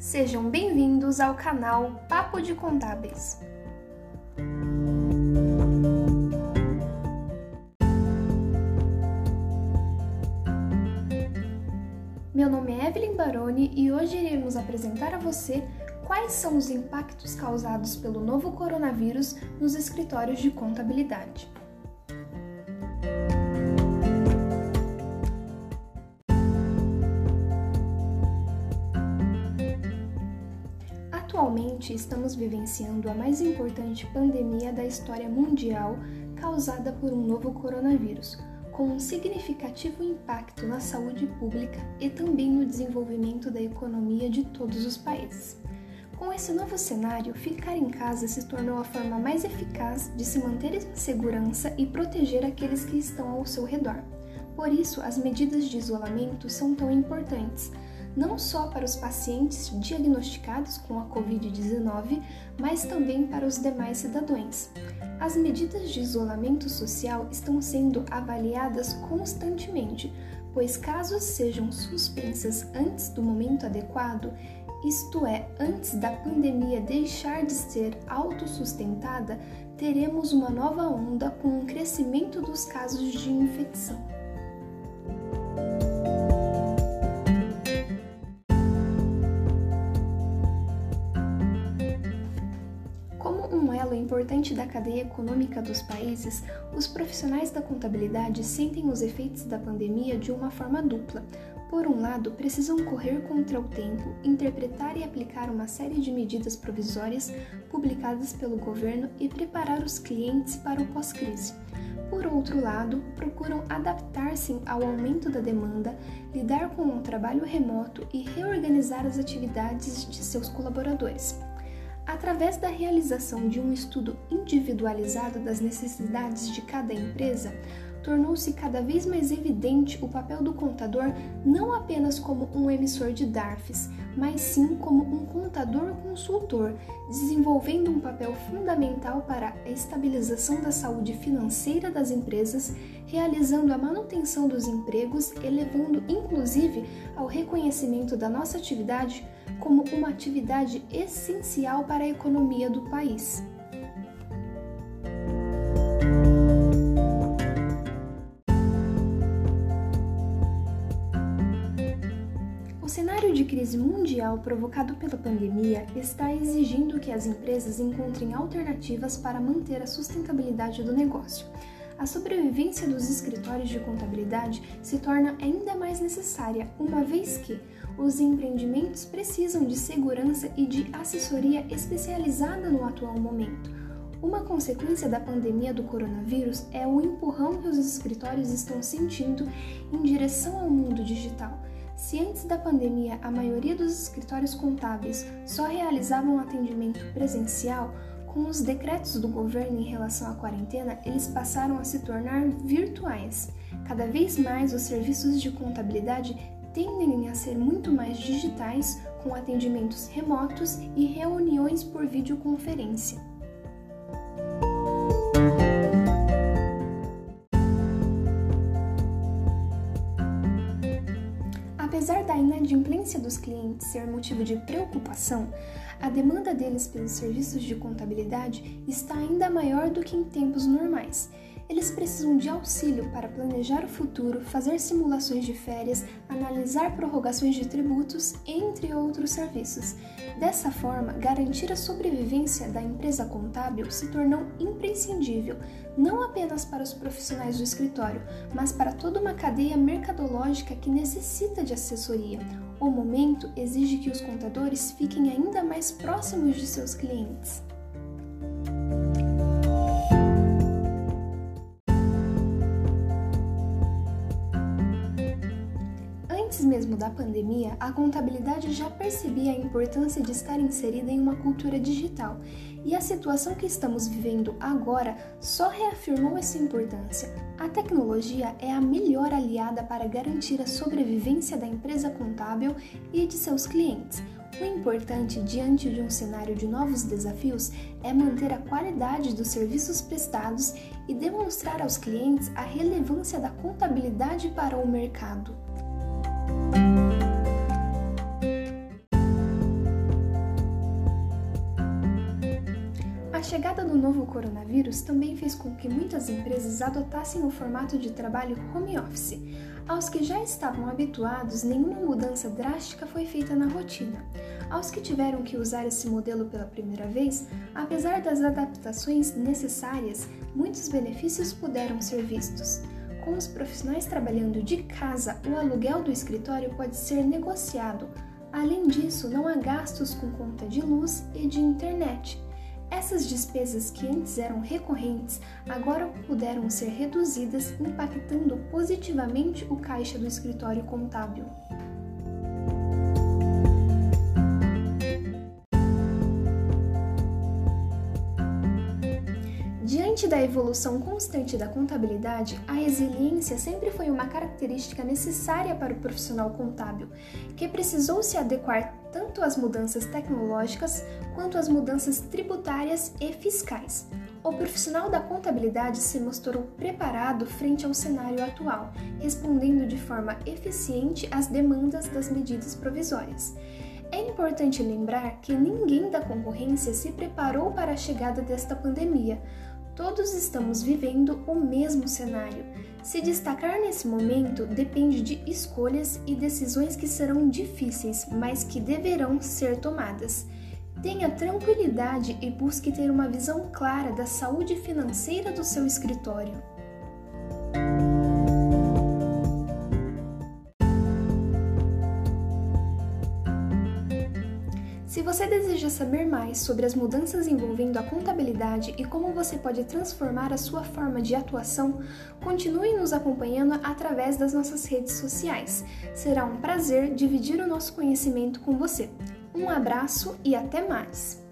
Sejam bem-vindos ao canal Papo de Contábeis. Meu nome é Evelyn Baroni e hoje iremos apresentar a você quais são os impactos causados pelo novo coronavírus nos escritórios de contabilidade. Atualmente estamos vivenciando a mais importante pandemia da história mundial causada por um novo coronavírus, com um significativo impacto na saúde pública e também no desenvolvimento da economia de todos os países. Com esse novo cenário, ficar em casa se tornou a forma mais eficaz de se manter em segurança e proteger aqueles que estão ao seu redor. Por isso, as medidas de isolamento são tão importantes não só para os pacientes diagnosticados com a Covid-19, mas também para os demais cidadãos. As medidas de isolamento social estão sendo avaliadas constantemente, pois caso sejam suspensas antes do momento adequado, isto é, antes da pandemia deixar de ser autossustentada, teremos uma nova onda com um crescimento dos casos de infecção. Elo importante da cadeia econômica dos países, os profissionais da contabilidade sentem os efeitos da pandemia de uma forma dupla. Por um lado, precisam correr contra o tempo, interpretar e aplicar uma série de medidas provisórias publicadas pelo governo e preparar os clientes para o pós-crise. Por outro lado, procuram adaptar-se ao aumento da demanda, lidar com o trabalho remoto e reorganizar as atividades de seus colaboradores. Através da realização de um estudo individualizado das necessidades de cada empresa, tornou-se cada vez mais evidente o papel do contador não apenas como um emissor de DARFs, mas sim como um contador consultor, desenvolvendo um papel fundamental para a estabilização da saúde financeira das empresas, realizando a manutenção dos empregos, elevando inclusive ao reconhecimento da nossa atividade como uma atividade essencial para a economia do país. Crise mundial provocado pela pandemia está exigindo que as empresas encontrem alternativas para manter a sustentabilidade do negócio. A sobrevivência dos escritórios de contabilidade se torna ainda mais necessária, uma vez que os empreendimentos precisam de segurança e de assessoria especializada no atual momento. Uma consequência da pandemia do coronavírus é o empurrão que os escritórios estão sentindo em direção ao mundo digital. Se antes da pandemia a maioria dos escritórios contábeis só realizavam atendimento presencial, com os decretos do governo em relação à quarentena, eles passaram a se tornar virtuais. Cada vez mais os serviços de contabilidade tendem a ser muito mais digitais, com atendimentos remotos e reuniões por videoconferência. Inadimplência dos clientes ser motivo de preocupação, a demanda deles pelos serviços de contabilidade está ainda maior do que em tempos normais eles precisam de auxílio para planejar o futuro, fazer simulações de férias, analisar prorrogações de tributos, entre outros serviços. Dessa forma, garantir a sobrevivência da empresa contábil se tornou imprescindível, não apenas para os profissionais do escritório, mas para toda uma cadeia mercadológica que necessita de assessoria. O momento exige que os contadores fiquem ainda mais próximos de seus clientes. Antes mesmo da pandemia, a contabilidade já percebia a importância de estar inserida em uma cultura digital, e a situação que estamos vivendo agora só reafirmou essa importância. A tecnologia é a melhor aliada para garantir a sobrevivência da empresa contábil e de seus clientes. O importante diante de um cenário de novos desafios é manter a qualidade dos serviços prestados e demonstrar aos clientes a relevância da contabilidade para o mercado. Chegada do novo coronavírus também fez com que muitas empresas adotassem o formato de trabalho home office. Aos que já estavam habituados, nenhuma mudança drástica foi feita na rotina. Aos que tiveram que usar esse modelo pela primeira vez, apesar das adaptações necessárias, muitos benefícios puderam ser vistos. Com os profissionais trabalhando de casa, o aluguel do escritório pode ser negociado. Além disso, não há gastos com conta de luz e de internet. Essas despesas que antes eram recorrentes agora puderam ser reduzidas, impactando positivamente o caixa do escritório contábil. Diante da evolução constante da contabilidade, a resiliência sempre foi uma característica necessária para o profissional contábil, que precisou se adequar tanto às mudanças tecnológicas quanto às mudanças tributárias e fiscais. O profissional da contabilidade se mostrou preparado frente ao cenário atual, respondendo de forma eficiente às demandas das medidas provisórias. É importante lembrar que ninguém da concorrência se preparou para a chegada desta pandemia, Todos estamos vivendo o mesmo cenário. Se destacar nesse momento depende de escolhas e decisões que serão difíceis, mas que deverão ser tomadas. Tenha tranquilidade e busque ter uma visão clara da saúde financeira do seu escritório. Se você deseja saber mais sobre as mudanças envolvendo a contabilidade e como você pode transformar a sua forma de atuação, continue nos acompanhando através das nossas redes sociais. Será um prazer dividir o nosso conhecimento com você. Um abraço e até mais!